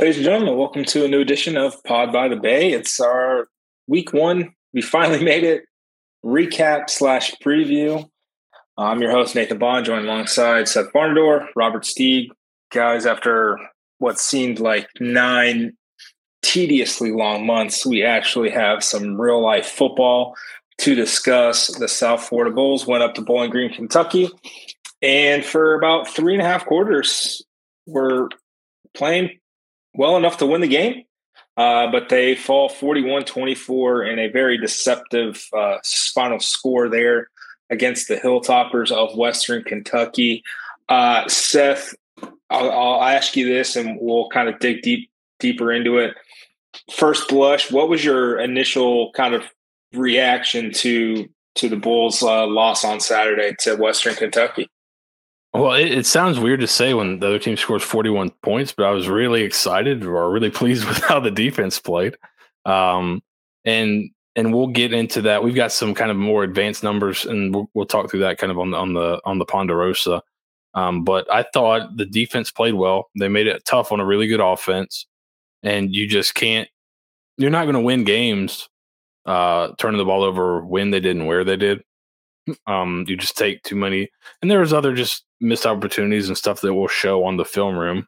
Ladies and gentlemen, welcome to a new edition of Pod by the Bay. It's our week one. We finally made it. Recap slash preview. I'm your host, Nathan Bond, joined alongside Seth Barnador, Robert Steeg. Guys, after what seemed like nine tediously long months, we actually have some real life football to discuss. The South Florida Bulls went up to Bowling Green, Kentucky, and for about three and a half quarters, were playing well enough to win the game, uh, but they fall 41 24 in a very deceptive uh, final score there against the Hilltoppers of Western Kentucky. Uh, Seth, I'll, I'll, ask you this and we'll kind of dig deep deeper into it. First blush, what was your initial kind of reaction to to the Bulls' uh, loss on Saturday to Western Kentucky? Well, it, it, sounds weird to say when the other team scores 41 points, but I was really excited or really pleased with how the defense played. Um, and and we'll get into that. We've got some kind of more advanced numbers, and we'll, we'll talk through that kind of on the on the on the Ponderosa. Um, but I thought the defense played well. They made it tough on a really good offense, and you just can't. You're not going to win games uh, turning the ball over when they did and where they did. Um, you just take too many, and there was other just missed opportunities and stuff that will show on the film room.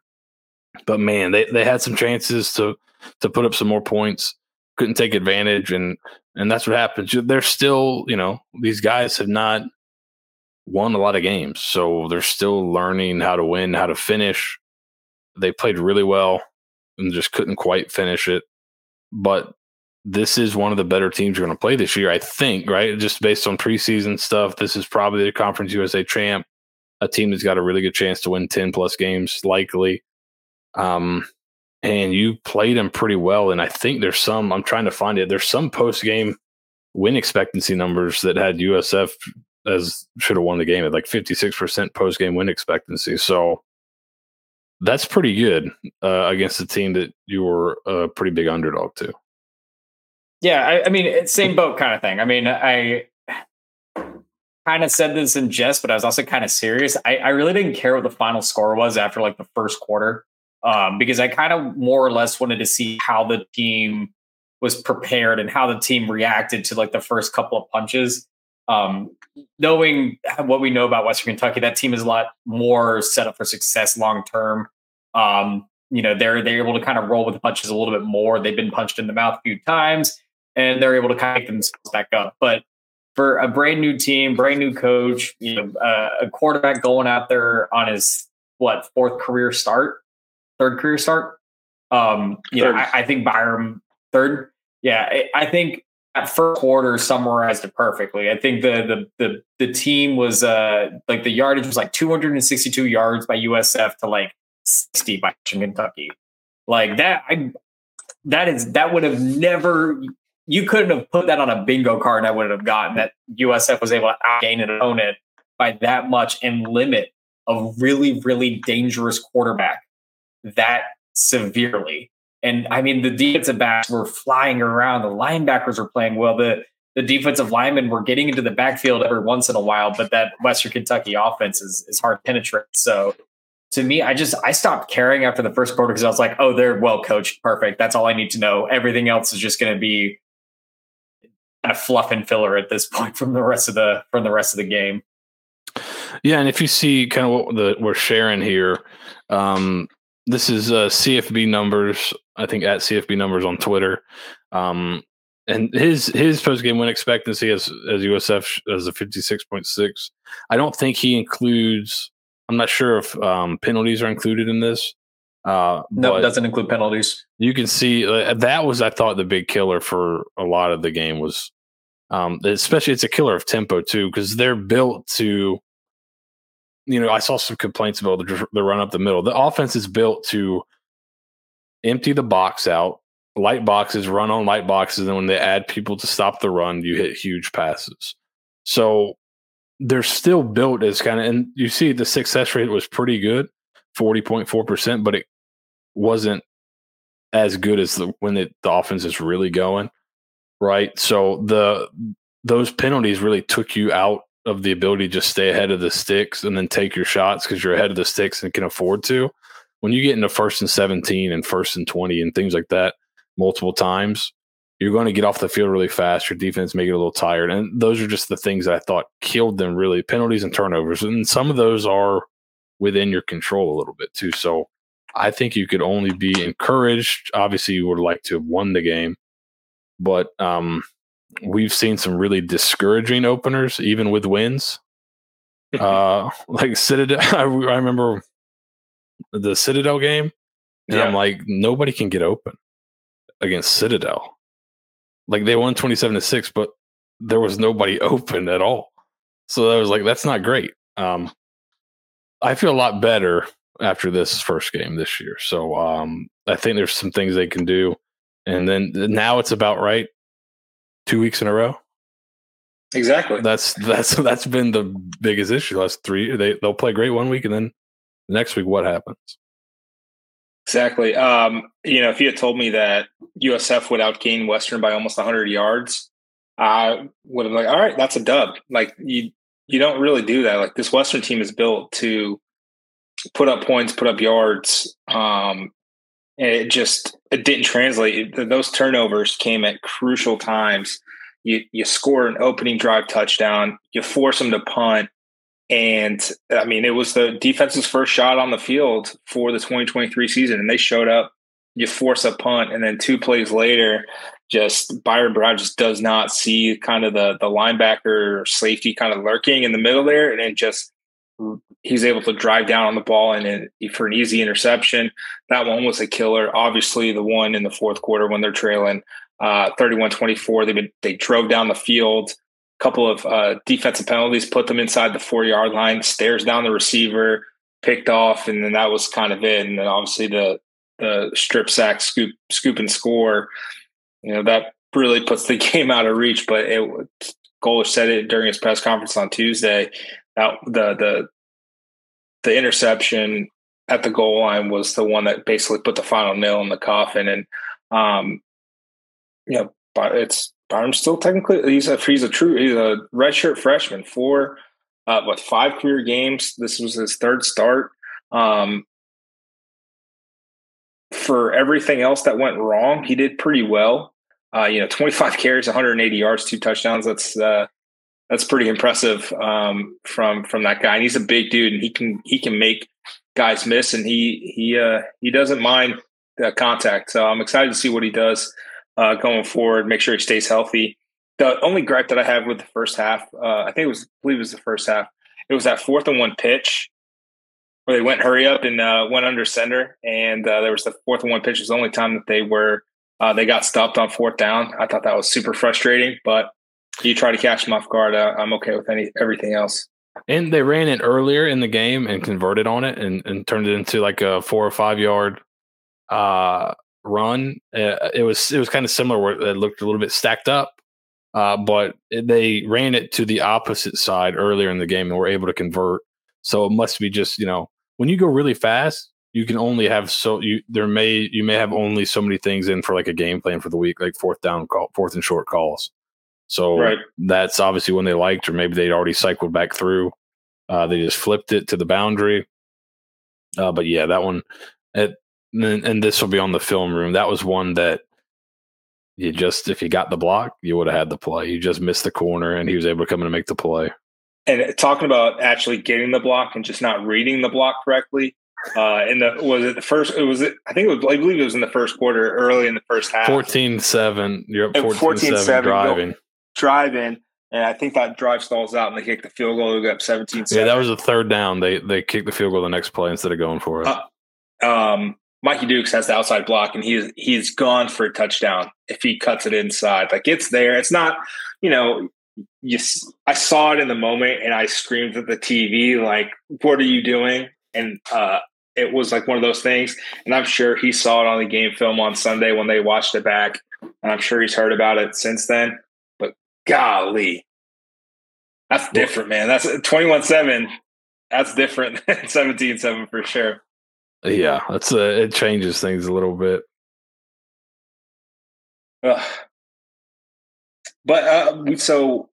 But man, they, they had some chances to to put up some more points, couldn't take advantage, and and that's what happens. They're still, you know, these guys have not won a lot of games, so they're still learning how to win, how to finish. They played really well and just couldn't quite finish it. But this is one of the better teams you're going to play this year, I think, right? Just based on preseason stuff, this is probably the Conference USA champ a team that's got a really good chance to win 10 plus games, likely. Um, and you played them pretty well. And I think there's some, I'm trying to find it, there's some post game win expectancy numbers that had USF as should have won the game at like 56% post game win expectancy. So that's pretty good uh, against a team that you were a pretty big underdog to. Yeah, I, I mean, same boat kind of thing. I mean, I kind of said this in jest, but I was also kind of serious. I, I really didn't care what the final score was after like the first quarter, um, because I kind of more or less wanted to see how the team was prepared and how the team reacted to like the first couple of punches. Um, knowing what we know about Western Kentucky, that team is a lot more set up for success long term. Um, you know, they're they're able to kind of roll with the punches a little bit more. They've been punched in the mouth a few times, and they're able to kind of make themselves back up. But for a brand new team, brand new coach, you know, uh, a quarterback going out there on his what fourth career start, third career start. Um, you third. know, I, I, think Byron third. Yeah, I, I think that first quarter summarized it perfectly. I think the the the the team was uh like the yardage was like 262 yards by USF to like 60 by Kentucky. Like that, I that is that would have never you couldn't have put that on a bingo card and I wouldn't have gotten that USF was able to outgain an opponent by that much and limit a really, really dangerous quarterback that severely. And I mean, the defensive backs were flying around. The linebackers were playing well. The the defensive linemen were getting into the backfield every once in a while, but that Western Kentucky offense is, is hard to penetrate. So to me, I just I stopped caring after the first quarter because I was like, oh, they're well coached, perfect. That's all I need to know. Everything else is just going to be of fluff and filler at this point from the rest of the from the rest of the game. Yeah, and if you see kind of what the, we're sharing here, um, this is uh, CFB numbers. I think at CFB numbers on Twitter, um, and his his post game win expectancy as as USF as a fifty six point six. I don't think he includes. I'm not sure if um, penalties are included in this. Uh, no, it doesn't include penalties. You can see uh, that was, I thought, the big killer for a lot of the game was, um, especially it's a killer of tempo too because they're built to. You know, I saw some complaints about the, the run up the middle. The offense is built to empty the box out, light boxes, run on light boxes, and when they add people to stop the run, you hit huge passes. So they're still built as kind of, and you see the success rate was pretty good, forty point four percent, but it wasn't as good as the when it, the offense is really going, right? So the those penalties really took you out of the ability to just stay ahead of the sticks and then take your shots because you're ahead of the sticks and can afford to. when you get into first and 17 and first and 20 and things like that multiple times, you're going to get off the field really fast. Your defense may get a little tired. And those are just the things I thought killed them really penalties and turnovers. And some of those are within your control a little bit too. So I think you could only be encouraged. Obviously, you would like to have won the game, but um, we've seen some really discouraging openers, even with wins. uh, like Citadel, I, I remember the Citadel game, and yeah. I'm like, nobody can get open against Citadel. Like they won 27 to 6, but there was nobody open at all. So I was like, that's not great. Um, I feel a lot better after this first game this year. So um, I think there's some things they can do. And then now it's about right two weeks in a row. Exactly. That's that's that's been the biggest issue. Last three, they they'll play great one week, and then next week, what happens? Exactly. Um, you know, if you had told me that USF would outgain Western by almost 100 yards, I would have been like, all right, that's a dub. Like you, you don't really do that. Like this Western team is built to put up points, put up yards. Um, it just it didn't translate. Those turnovers came at crucial times. You you score an opening drive touchdown, you force them to punt, and I mean, it was the defense's first shot on the field for the 2023 season, and they showed up. You force a punt, and then two plays later, just Byron Brown just does not see kind of the the linebacker safety kind of lurking in the middle there, and then he's able to drive down on the ball and, and for an easy interception. That one was a killer. Obviously, the one in the fourth quarter when they're trailing uh, 31-24, they they drove down the field A couple of uh, defensive penalties, put them inside the four yard line, stares down the receiver, picked off, and then that was kind of it. And then obviously the the strip sack, scoop, scoop and score. You know that really puts the game out of reach. But it, Golesh said it during his press conference on Tuesday. That the the the interception at the goal line was the one that basically put the final nail in the coffin. And um, you know, but it's I'm still technically he's a he's a true he's a redshirt freshman. Four, uh, what five career games? This was his third start. Um, for everything else that went wrong, he did pretty well. Uh, you know, 25 carries, 180 yards, two touchdowns. That's uh, that's pretty impressive um, from from that guy. And he's a big dude, and he can he can make guys miss, and he he uh, he doesn't mind the contact. So I'm excited to see what he does uh, going forward. Make sure he stays healthy. The only gripe that I have with the first half, uh, I think it was, I believe it was the first half. It was that fourth and one pitch where they went hurry up and uh, went under center, and uh, there was the fourth and one pitch. It was the only time that they were uh, they got stopped on fourth down. I thought that was super frustrating, but you try to catch them off guard. Uh, I'm okay with any everything else. And they ran it earlier in the game and converted on it and, and turned it into like a four or five yard uh, run. Uh, it was it was kind of similar where it looked a little bit stacked up, uh, but they ran it to the opposite side earlier in the game and were able to convert. So it must be just you know when you go really fast, you can only have so you there may you may have only so many things in for like a game plan for the week, like fourth down call, fourth and short calls. So right. that's obviously when they liked, or maybe they'd already cycled back through. Uh, they just flipped it to the boundary. Uh, but yeah, that one, it, and, and this will be on the film room. That was one that you just if you got the block, you would have had the play. You just missed the corner, and he was able to come in and make the play. And talking about actually getting the block and just not reading the block correctly. Uh, in the was it the first? It was it, I think it was I believe it was in the first quarter, early in the first half. 14-7. You're up 14-7 driving. Driving. And I think that drive stalls out and they kick the field goal. They go up 17 Yeah, that was a third down. They they kicked the field goal the next play instead of going for it. Uh, um, Mikey Dukes has the outside block and he's he's gone for a touchdown if he cuts it inside. Like it's there. It's not, you know, you I saw it in the moment and I screamed at the TV like, "What are you doing?" And uh, it was like one of those things. And I'm sure he saw it on the game film on Sunday when they watched it back, and I'm sure he's heard about it since then. Golly, that's different, man. That's 21 7. That's different than 17 7 for sure. Yeah, that's uh, it changes things a little bit. Uh, but uh, so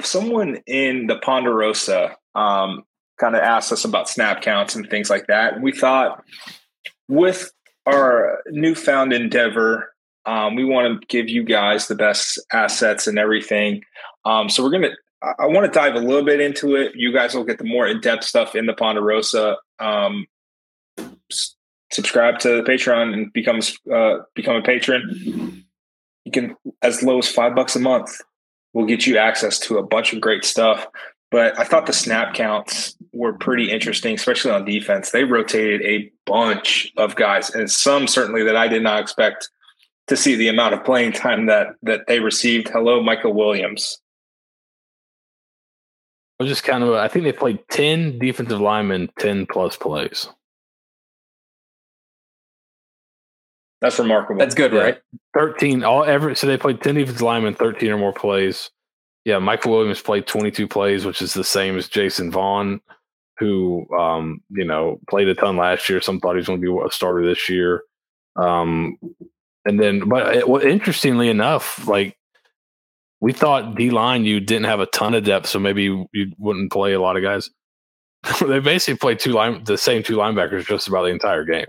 someone in the Ponderosa um, kind of asked us about snap counts and things like that. We thought with our newfound endeavor, um, we want to give you guys the best assets and everything. Um, so we're gonna. I want to dive a little bit into it. You guys will get the more in depth stuff in the Ponderosa. Um, s- subscribe to the Patreon and become uh, become a patron. You can as low as five bucks a month. we'll get you access to a bunch of great stuff. But I thought the snap counts were pretty interesting, especially on defense. They rotated a bunch of guys, and some certainly that I did not expect to see the amount of playing time that that they received. Hello, Michael Williams. I was just kind of. I think they played ten defensive linemen, ten plus plays. That's remarkable. That's good, Yeah. right? Thirteen all ever. So they played ten defensive linemen, thirteen or more plays. Yeah, Michael Williams played twenty-two plays, which is the same as Jason Vaughn, who um, you know played a ton last year. Some thought he was going to be a starter this year. Um, and then, but it, well, interestingly enough, like we thought D line you didn't have a ton of depth, so maybe you, you wouldn't play a lot of guys. they basically played two line the same two linebackers just about the entire game.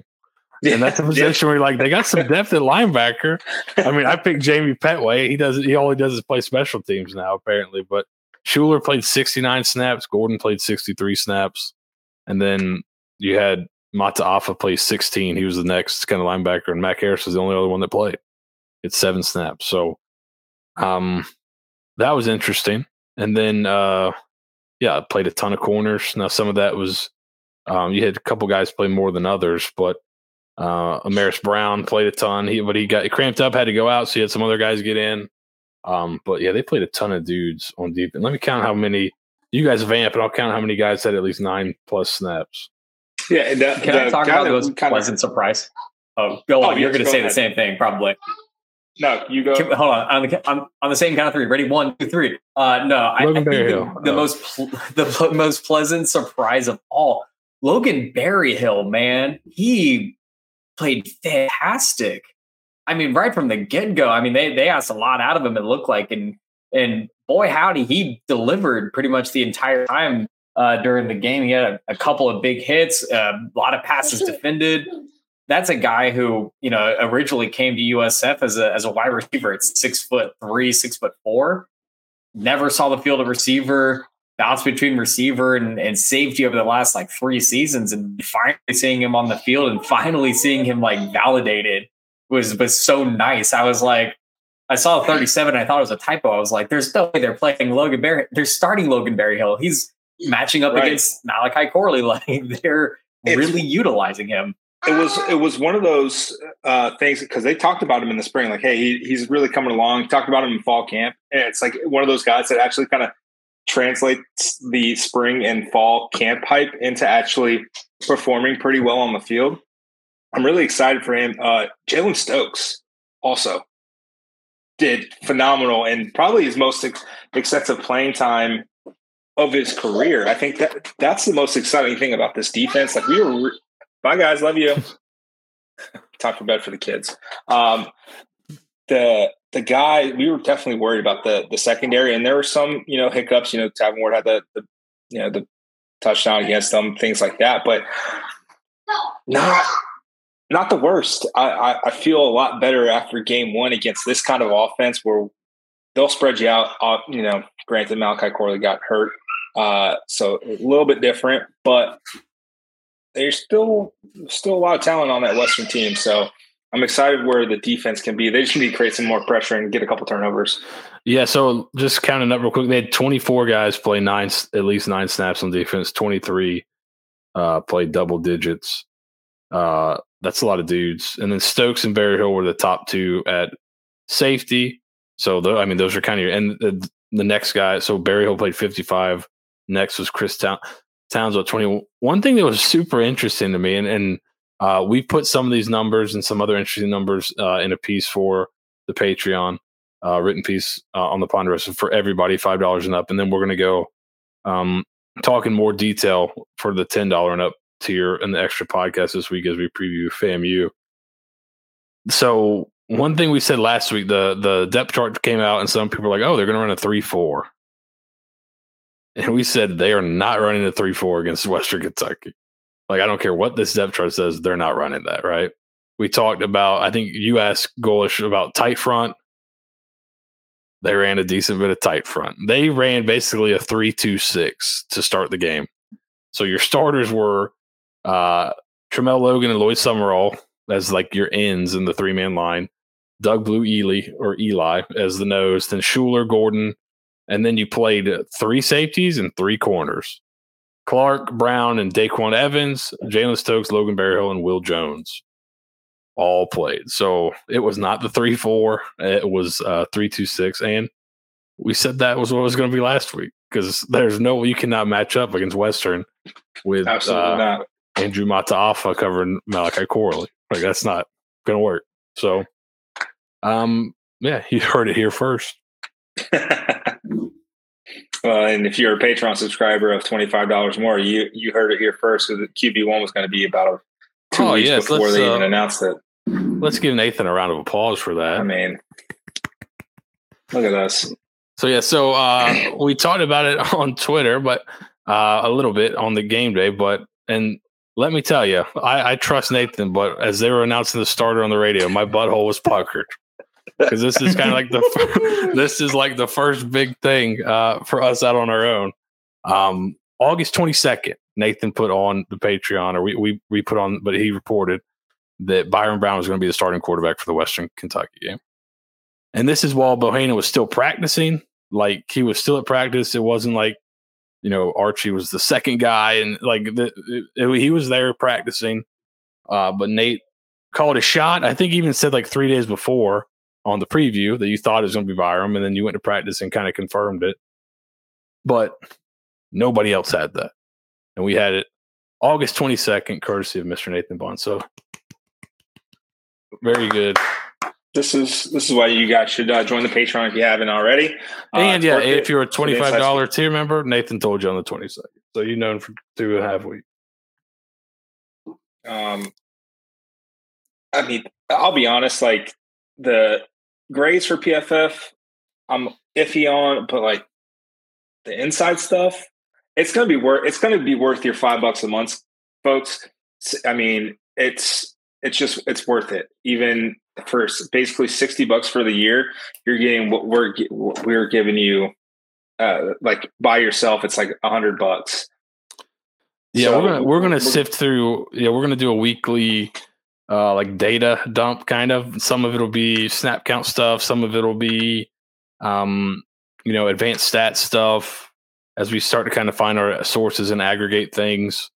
Yeah, And that's a position where you're like they got some depth at linebacker. I mean, I picked Jamie Petway. He does he only does is play special teams now, apparently. But Schuler played 69 snaps, Gordon played 63 snaps, and then you had Mataafa play 16. He was the next kind of linebacker, and Mac Harris was the only other one that played. It's seven snaps. So um that was interesting. And then uh yeah, played a ton of corners. Now some of that was um you had a couple guys play more than others, but uh, Amaris Brown played a ton. He but he got cramped up, had to go out, so he had some other guys get in. Um, but yeah, they played a ton of dudes on deep. And let me count how many you guys vamp, and I'll count how many guys had at least nine plus snaps. Yeah, and that, Can I talk about that those we kinda- pleasant surprise? Oh, go Oh, on. You're yes, going to say ahead. the same thing, probably. No, you go. Hold on. On the, on, on the same count of three. Ready? One, two, three. Uh, no, I, I Logan think the, Berryhill. the Oh. most pl- the pl- most pleasant surprise of all, Logan Berryhill, man, he played fantastic. I mean, right from the get go. I mean, they they asked a lot out of him. It looked like, and and boy, howdy, he delivered pretty much the entire time uh, during the game. He had a, a couple of big hits, uh, a lot of passes defended. That's a guy who you know originally came to USF as a as a wide receiver at six foot three, six foot four. Never saw the field of receiver. Bounced between receiver and, and safety over the last like three seasons, and finally seeing him on the field and finally seeing him like validated was was so nice. I was like, I saw 37. I thought it was a typo. I was like, there's no way they're playing Logan Berry. They're starting Logan Berryhill. He's matching up Right. against Malachi Corley. Like they're It's- really utilizing him. it was it was one of those uh, things because they talked about him in the spring, like, hey, he, he's really coming along. Talked about him in fall camp, and it's like one of those guys that actually kind of translates the spring and fall camp hype into actually performing pretty well on the field. I'm really excited for him. Uh, Jalen Stokes also did phenomenal and probably his most ex- extensive playing time of his career. I think that that's the most exciting thing about this defense. Like we were, re- bye guys, love you. Time for bed for the kids. Um, the the guy we were definitely worried about the the secondary, and there were some you know hiccups. You know, Tavon Ward had the, the you know the touchdown against them, things like that, but not not the worst. I, I, I feel a lot better after game one against this kind of offense where they'll spread you out. Uh, you know, granted, Malachi Corley got hurt, uh, so a little bit different, but there's still still a lot of talent on that Western team. So I'm excited where the defense can be. They just need to create some more pressure and get a couple turnovers. Yeah, so just counting up real quick, they had 24 guys play nine, at least nine snaps on defense. 23 uh, played double digits. Uh, that's a lot of dudes. And then Stokes and Berryhill were the top two at safety. So, tho- I mean, those are kind of your, and the, the next guy, so Berryhill played 55. Next was Chris Town, Towns at 20. One thing that was super interesting to me, and, and uh, we put some of these numbers and some other interesting numbers uh, in a piece for the Patreon uh, written piece uh, on the Ponderosa for everybody, five dollars and up, and then we're going to go um, talk in more detail for the ten dollar and up tier and the extra podcast this week as we preview FAMU. So one thing we said last week, the the depth chart came out, and some people were like, "Oh, they're going to run a three four. And we said they are not running a three four against Western Kentucky. Like I don't care what this depth chart says, they're not running that, right? We talked about, I think you asked Golesh about tight front. They ran a decent bit of tight front. They ran basically a three-two-six to start the game. So your starters were uh Tramel Logan and Lloyd Summerall as like your ends in the three man line. Doug Blue Ely or Eli as the nose, then Schuler, Gordon, and then you played three safeties and three corners. Clark, Brown, and Daquan Evans, Jalen Stokes, Logan Berryhill, and Will Jones all played. So it was not the three four. It was uh three two six. And we said that was what it was going to be last week because there's no you cannot match up against Western with Absolutely uh, not. Andrew Mataafa covering Malachi Corley. Like that's not going to work. So, um, yeah, you heard it here first. well, and if you're a Patreon subscriber of twenty five dollars more, you you heard it here first. So the QB one was going to be about two Oh, weeks yes, before let's, they uh, even announced it. Let's give Nathan a round of applause for that. I mean, look at us. So yeah, so uh, we talked about it on Twitter, but uh, a little bit on the game day. But and let me tell you, I, I trust Nathan, but as they were announcing the starter on the radio, my butthole was puckered because this is kind of like the this is like the first big thing uh, for us out on our own. Um, August twenty second, Nathan put on the Patreon, or we we we put on, but he reported that Byron Brown was going to be the starting quarterback for the Western Kentucky game. And this is while Bohanon was still practicing. Like he was still at practice. It wasn't like, you know, Archie was the second guy and like the, it, it- he was there practicing. Uh, but Nate called a shot. I think he even said like three days before on the preview that you thought was going to be Byron. And then you went to practice and kind of confirmed it. But nobody else had that. And we had it August 22nd, courtesy of Mr. Nathan Bond. So very good. This is this is why you guys should uh, join the Patreon if you haven't already. Uh, and yeah, if you're a twenty five dollar tier member, Nathan told you on the twenty second, so you know for two and a half weeks. Um, I mean, I'll be honest. Like the grades for PFF, I'm iffy on, but like the inside stuff, it's gonna be worth. It's gonna be worth your five bucks a month, folks. I mean, it's it's just it's worth it. Even for basically sixty bucks for the year, you're getting what we're what we're giving you. Uh, like by yourself, it's like a hundred bucks. Yeah, So, we're gonna we're gonna we're- sift through. Yeah, we're gonna do a weekly uh like data dump kind of. Some of it'll be snap count stuff. Some of it'll be um you know advanced stat stuff as we start to kind of find our sources and aggregate things.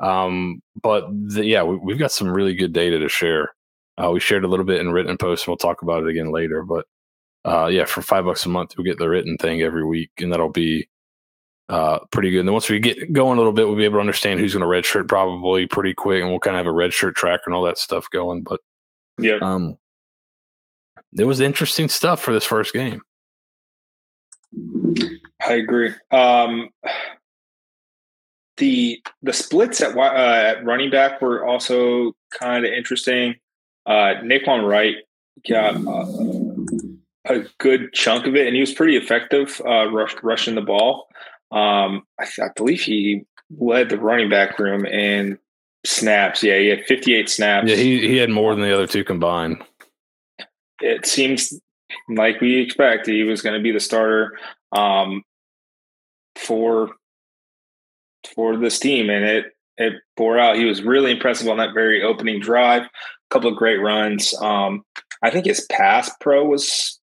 Um, but the, yeah, we, we've got some really good data to share. Uh, we shared a little bit in written posts, and we'll talk about it again later. But uh, yeah, for five bucks a month, you'll get the written thing every week, and that'll be uh, pretty good. And then once we get going a little bit, we'll be able to understand who's going to redshirt probably pretty quick, and we'll kind of have a redshirt tracker and all that stuff going. But Yeah, um, it was interesting stuff for this first game. I agree. Um, the the splits at uh, at running back were also kind of interesting. Uh, Naquan Wright got uh, a good chunk of it, and he was pretty effective uh, rush, rushing the ball. Um, I, I believe he led the running back room in snaps. Yeah, he had 58 snaps. Yeah, he he had more than the other two combined. it seems like we expect he was going to be the starter um, for for this team, and it it bore out. He was really impressive on that very opening drive. A couple of great runs. Um, I think his pass pro was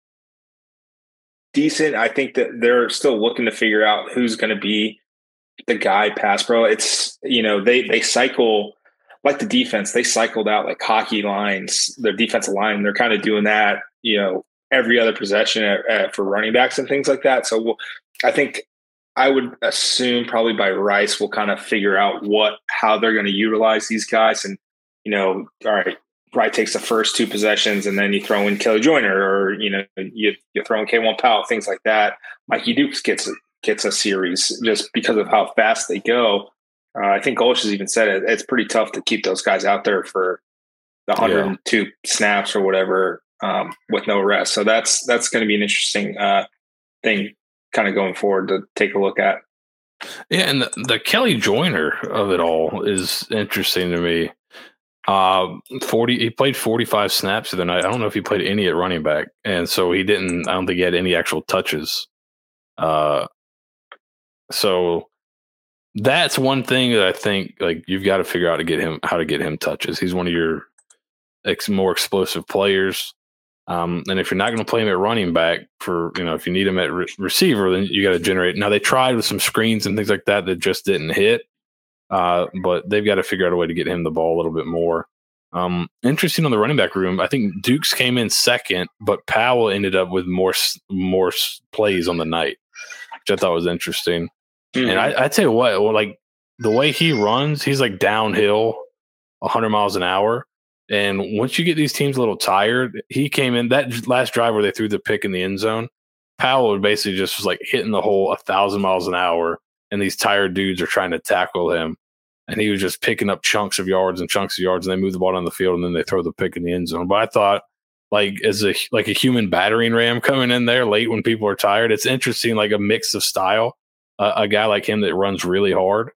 decent. I think that they're still looking to figure out who's going to be the guy pass pro. It's you know they they cycle like the defense. They cycled out like hockey lines. Their defensive line. They're kind of doing that. You know every other possession at, at, for running backs and things like that. So I think I would assume probably by Rice we'll kind of figure out what how they're going to utilize these guys and you know all right Wright takes the first two possessions and then you throw in Kelly Joyner or you know you you throw in K1 Powell things like that. Mikey Dukes gets a, gets a series just because of how fast they go. Uh, I think Golesh has even said it. It's pretty tough to keep those guys out there for the 102 snaps or whatever um, with no rest. So that's that's going to be an interesting uh, thing, kind of going forward to take a look at. Yeah, and the, the Kelly Joyner of it all is interesting to me. Uh, forty. He played forty-five snaps the night. I don't know if he played any at running back, and so he didn't. I don't think he had any actual touches. Uh, so that's one thing that I think like you've got to figure out to get him how to get him touches. He's one of your ex- more explosive players. Um, and if you're not going to play him at running back for, you know, if you need him at re- receiver, then you got to generate. Now they tried with some screens and things like that that just didn't hit. Uh, but they've got to figure out a way to get him the ball a little bit more. Um, interesting on the running back room. I think Dukes came in second, but Powell ended up with more more plays on the night, which I thought was interesting. Mm-hmm. And I, I tell you what, well, like the way he runs, he's like downhill, 100 miles an hour. And once you get these teams a little tired, he came in that last drive where they threw the pick in the end zone. Powell basically just was like hitting the hole a thousand miles an hour, and these tired dudes are trying to tackle him. And he was just picking up chunks of yards and chunks of yards, and they move the ball down the field, and then they throw the pick in the end zone. But I thought, like as a like a human battering ram coming in there late when people are tired, it's interesting, like a mix of style. Uh, a guy like him that runs really hard,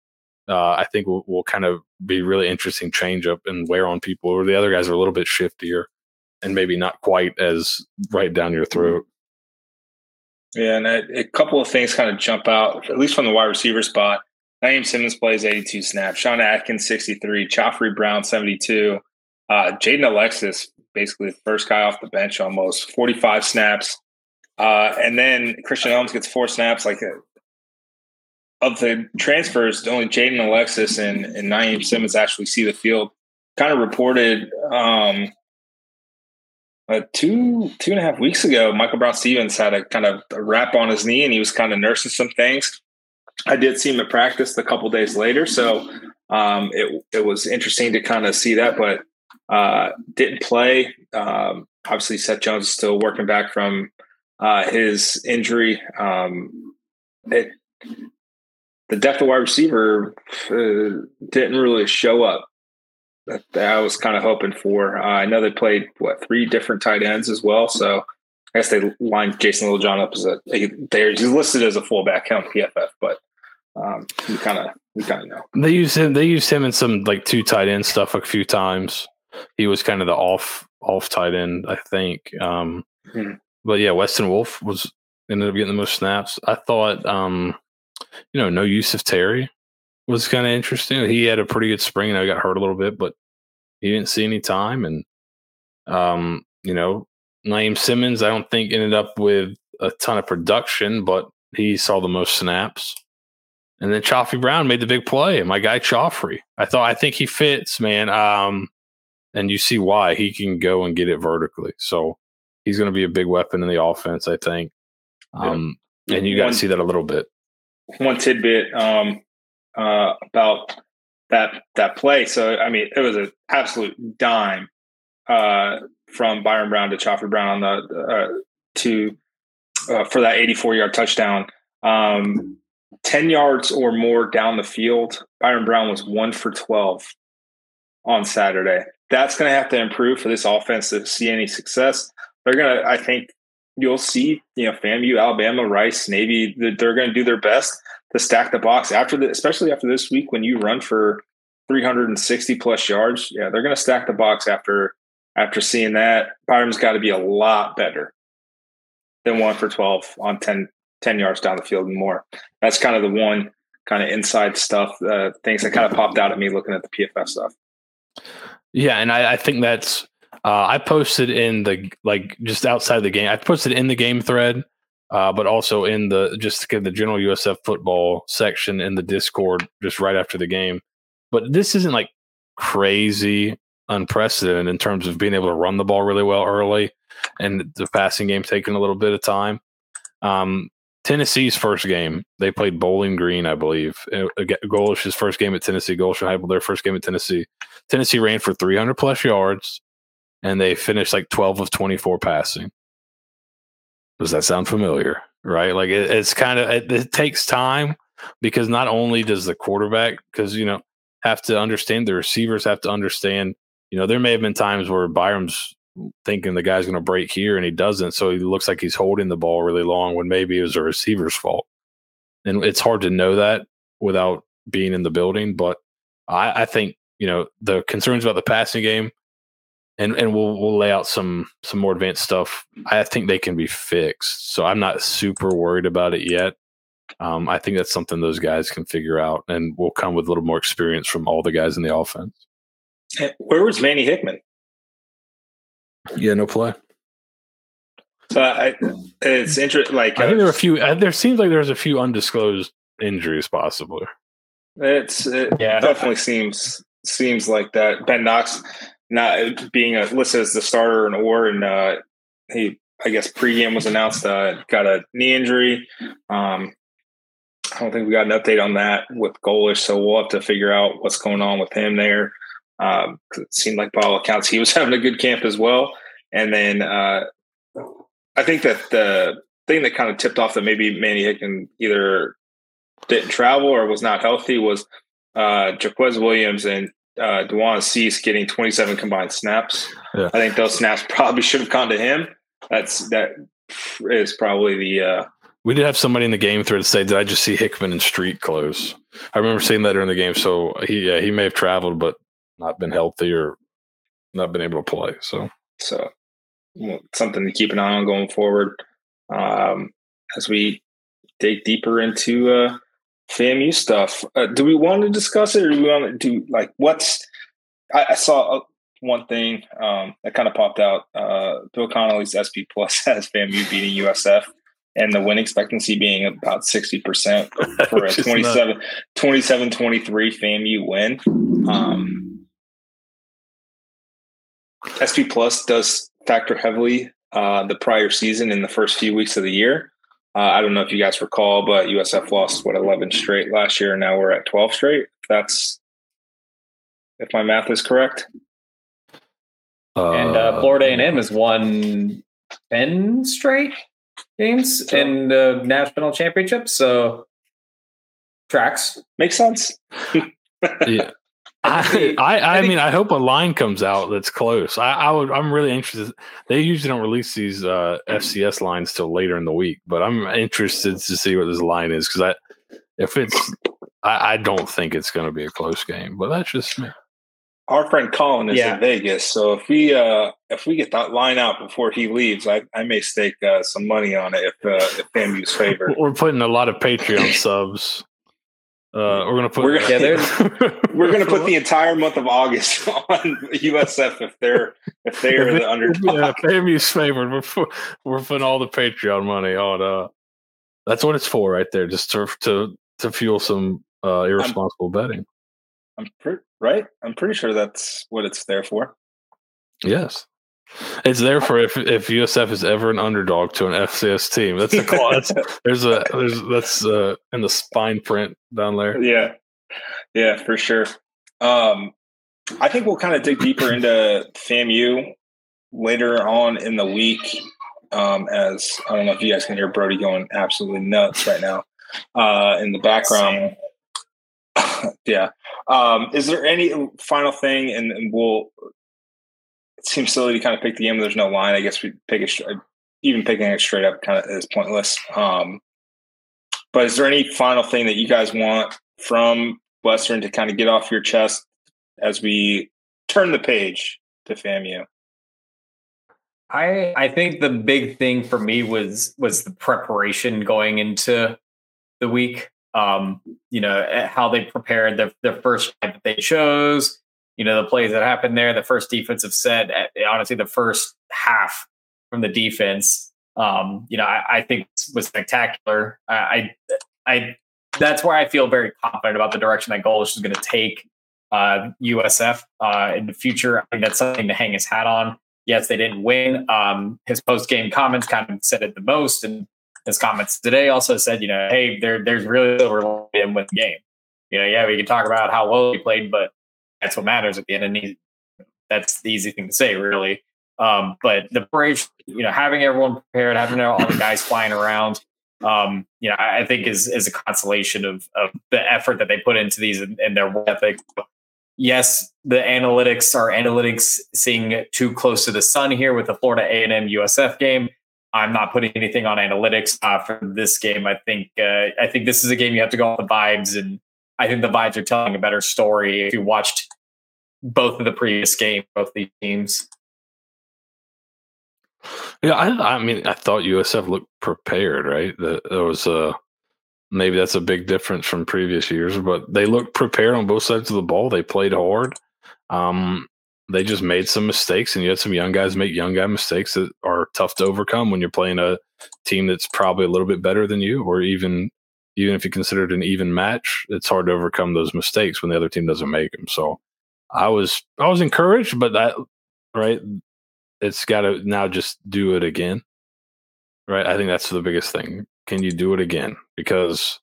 uh, I think will, will kind of be really interesting change up and wear on people. Or the other guys are a little bit shiftier and maybe not quite as right down your throat. Yeah, and a, a couple of things kind of jump out, at least from the wide receiver spot. Naeem Simmons plays 82 snaps. Sean Atkins 63. Khafre Brown 72. Uh, Jaden Alexis, basically the first guy off the bench, almost 45 snaps. Uh, and then Christian Elms gets four snaps. Like uh, of the transfers, only Jaden Alexis and, and Naeem Simmons actually see the field. Kind of reported um, uh, two two and a half weeks ago, Michael Brown Stevens had a kind of a wrap on his knee, and he was kind of nursing some things. I did see him at practice a couple days later, so um, it it was interesting to kind of see that, but uh, didn't play. Um, obviously, Seth Jones is still working back from uh, his injury. Um, it the depth of wide receiver uh, didn't really show up that, that I was kind of hoping for. Uh, I know they played what three different tight ends as well, so I guess they lined Jason Littlejohn up as a there. He's listed as a fullback on PFF, but um, we kind of we kind of know they use him. They used him in some like two tight end stuff a few times. He was kind of the off off tight end, I think. Um, mm-hmm. But yeah, Weston Wolf was ended up getting the most snaps. I thought. Um, you know, no use of Terry was kind of interesting. He had a pretty good spring. I got hurt a little bit, but he didn't see any time. And, um, you know, Naeem Simmons, I don't think ended up with a ton of production, but he saw the most snaps. And then Khafre Brown made the big play. My guy Khafre. I thought I think he fits, man. Um, and you see why he can go and get it vertically. So he's going to be a big weapon in the offense, I think. Um, yeah. and you got to see that a little bit one tidbit um, uh, about that that play. So I mean, it was an absolute dime uh, from Byron Brown to Khafre Brown on the uh, to uh, for that 84 yard touchdown. Um, 10 yards or more down the field, Byron Brown was one for 12 on Saturday. That's going to have to improve for this offense to see any success. They're going to, I think, you'll see, you know, FAMU, Alabama, Rice, Navy, they're going to do their best to stack the box after the, especially after this week when you run for 360 plus yards. Yeah, they're going to stack the box after after seeing that. Byron's got to be a lot better than one for 12 on 10, 10 yards down the field and more. That's kind of the one kind of inside stuff, uh, things that kind of popped out at me looking at the PFF stuff. Yeah, and I, I think that's uh, I posted in the like just outside the game. I posted in the game thread, uh, but also in the just the general USF football section in the Discord just right after the game. But this isn't like crazy unprecedented in terms of being able to run the ball really well early and the passing game taking a little bit of time. Um, Tennessee's first game, they played Bowling Green, I believe. Uh, Golesh's first game at Tennessee, Golesh and Heupel, their first game at Tennessee. Tennessee ran for 300 plus yards and they finished like 12 of 24 passing. Does that sound familiar? Right? Like it, it's kind of, it, it takes time because not only does the quarterback, because, you know, have to understand the receivers have to understand, you know, there may have been times where Byron's thinking the guy's going to break here and he doesn't. So he looks like he's holding the ball really long when maybe it was a receiver's fault. And it's hard to know that without being in the building. But I, I think you know the concerns about the passing game, and and we'll we'll lay out some some more advanced stuff. I think they can be fixed. So I'm not super worried about it yet. Um, I think that's something those guys can figure out, and will come with a little more experience from all the guys in the offense. Where was Manny Hickman? Yeah, no play. So I, it's interesting. Like I think there are a few. Uh, there seems like there's a few undisclosed injuries, possibly. It's it yeah, definitely seems seems like that. Ben Knox not being a, listed as the starter and or and uh, he I guess pregame was announced uh, got a knee injury. Um, I don't think we got an update on that with Golesh, so we'll have to figure out what's going on with him there. Um, it seemed like by all accounts he was having a good camp as well. And then uh, I think that the thing that kind of tipped off that maybe Manny Hickman either didn't travel or was not healthy was uh, Jaquez Williams and uh, Dewan Cease getting 27 combined snaps. Yeah. I think those snaps probably should have gone to him. That's that is probably the. Uh, we did have somebody in the game thread say, "Did I just see Hickman in street clothes?" I remember seeing that during the game. So he yeah, he may have traveled, but not been healthy or not been able to play. So so something to keep an eye on going forward um, as we dig deeper into uh, FAMU stuff. Uh, do we want to discuss it, or do we want to do like what's? I, I saw uh, one thing um, that kind of popped out. Uh, Bill Connelly's SP Plus has FAMU beating USF. And the win expectancy being about 60% for a 27, 27 23 FAMU win. Um, SP Plus does factor heavily uh, the prior season in the first few weeks of the year. Uh, I don't know if you guys recall, but USF lost what eleven straight last year. and Now we're at twelve straight. If that's if my math is correct. Uh, and uh, Florida A&M has won ten straight games so, in the national championship. So tracks makes sense. yeah. I, I, I, mean, I hope a line comes out that's close. I, I would, I'm really interested. They usually don't release these uh, FCS lines till later in the week, but I'm interested to see what this line is because I, if it's, I, I don't think it's going to be a close game, but that's just me. Our friend Colin is yeah. in Vegas, so if we uh, if we get that line out before he leaves, I, I may stake uh, some money on it if uh, if FAMU's favored. We're putting a lot of Patreon subs uh, we're gonna put we're gonna, we're gonna put the entire month of August on USF if they're if they are the underdog. Yeah, FAMU's favored. We're we're putting all the Patreon money on. Uh, that's what it's for, right there, just to to to fuel some uh, irresponsible I'm, betting. I'm pretty right. I'm pretty sure that's what it's there for. Yes. It's there for if if USF is ever an underdog to an FCS team. That's a clause. there's a there's that's uh, in the spine print down there. Yeah, yeah, for sure. Um, I think we'll kind of dig deeper into FAMU later on in the week. Um, as I don't know if you guys can hear Brody going absolutely nuts right now uh, in the background. yeah. Um, is there any final thing, and, and we'll it seems silly to kind of pick the game. There's no line. I guess we pick it. Even picking it straight up kind of is pointless. Um, but is there any final thing that you guys want from Western to kind of get off your chest as we turn the page to FAMU? I I think the big thing for me was was the preparation going into the week. Um, you know eh, how they prepared the the first that they chose, you know, the plays that happened there, the first defensive set, eh, honestly, the first half from the defense, um, you know, I, I think was spectacular. I, I, that's where I feel very confident about the direction that Golesh is going to take uh, USF uh, in the future. I think that's something to hang his hat on. Yes, they didn't win. Um, his post game comments kind of said it the most, and his comments today also said, you know, hey, there, there's really silver in with the game. You know, yeah, we can talk about how well he played, but that's what matters at the end. And that's the easy thing to say, really. Um, but the parade, you know, having everyone prepared, having all the guys flying around, um, you know, I, I, think is is a consolation of of the effort that they put into these and, and their ethic. Yes, the analytics are analytics seeing too close to the sun here with the Florida A and M USF game. I'm not putting anything on analytics uh, for this game. I think uh, I think this is a game you have to go on the vibes and I think the vibes are telling a better story if you watched both of the previous game, both these teams. Yeah, I, I mean, I thought USF looked prepared, right? That was a maybe that's a big difference from previous years, but they looked prepared on both sides of the ball. They played hard. Um, they just made some mistakes, and you had some young guys make young guy mistakes that are tough to overcome when you're playing a team that's probably a little bit better than you, or even even if you consider it an even match, it's hard to overcome those mistakes when the other team doesn't make them. So I was I was encouraged, but that right, it's got to now just do it again. Right, I think that's the biggest thing. Can you do it again? Because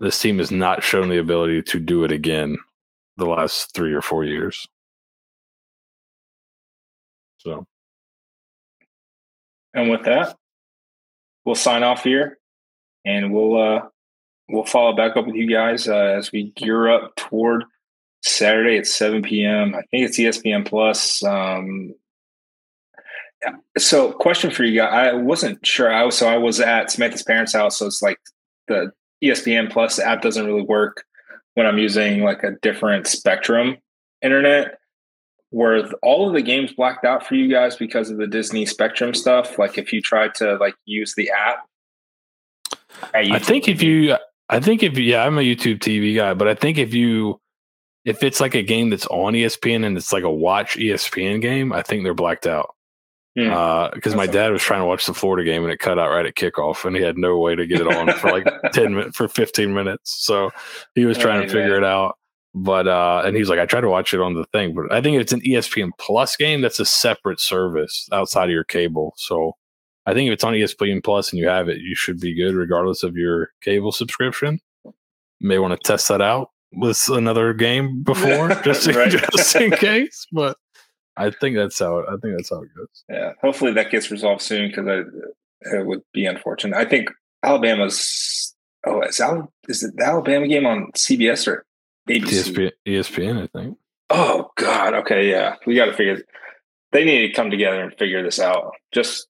this team has not shown the ability to do it again the last three or four years. So, and with that, we'll sign off here, and we'll uh, we'll follow back up with you guys uh, as we gear up toward Saturday at 7 p.m. I think it's ESPN Plus. Um, so, question for you guys: I wasn't sure. I was so I was at Samantha's parents' house, so it's like the ESPN Plus app doesn't really work when I'm using like a different Spectrum internet. Were all of the games blacked out for you guys because of the Disney Spectrum stuff? Like, if you tried to like use the app, I think if you, I think if yeah, I'm a YouTube TV guy, but I think if you, if it's like a game that's on ESPN and it's like a watch ESPN game, I think they're blacked out. Because hmm. uh, my dad was trying to watch the Florida game and it cut out right at kickoff, and he had no way to get it on for like ten minutes for fifteen minutes. So he was trying to figure it out. But uh, and he's like, I tried to watch it on the thing, but I think it's an ESPN Plus game. That's a separate service outside of your cable. So I think if it's on ESPN Plus and you have it, you should be good regardless of your cable subscription. You may want to test that out with another game before, just in, just in case. But I think that's how it, I think that's how it goes. Yeah, hopefully that gets resolved soon because it would be unfortunate. I think Alabama's. Oh, is, Al, is it the Alabama game on CBS or ABC? ESPN, ESPN, I think. Oh God. Okay. Yeah, we got to figure. They need to come together and figure this out. Just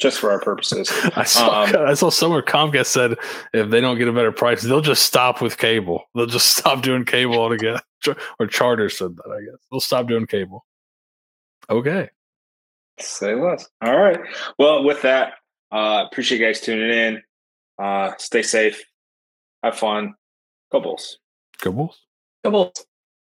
just for our purposes. I saw, um, I saw somewhere Comcast said if they don't get a better price, they'll just stop with cable. They'll just stop doing cable altogether. Or Charter said that, I guess. They'll stop doing cable. Okay. Say less. All right. Well, with that, uh, appreciate you guys tuning in. Uh, stay safe. Have fun. Go Bulls. Go Bulls. Go Bulls.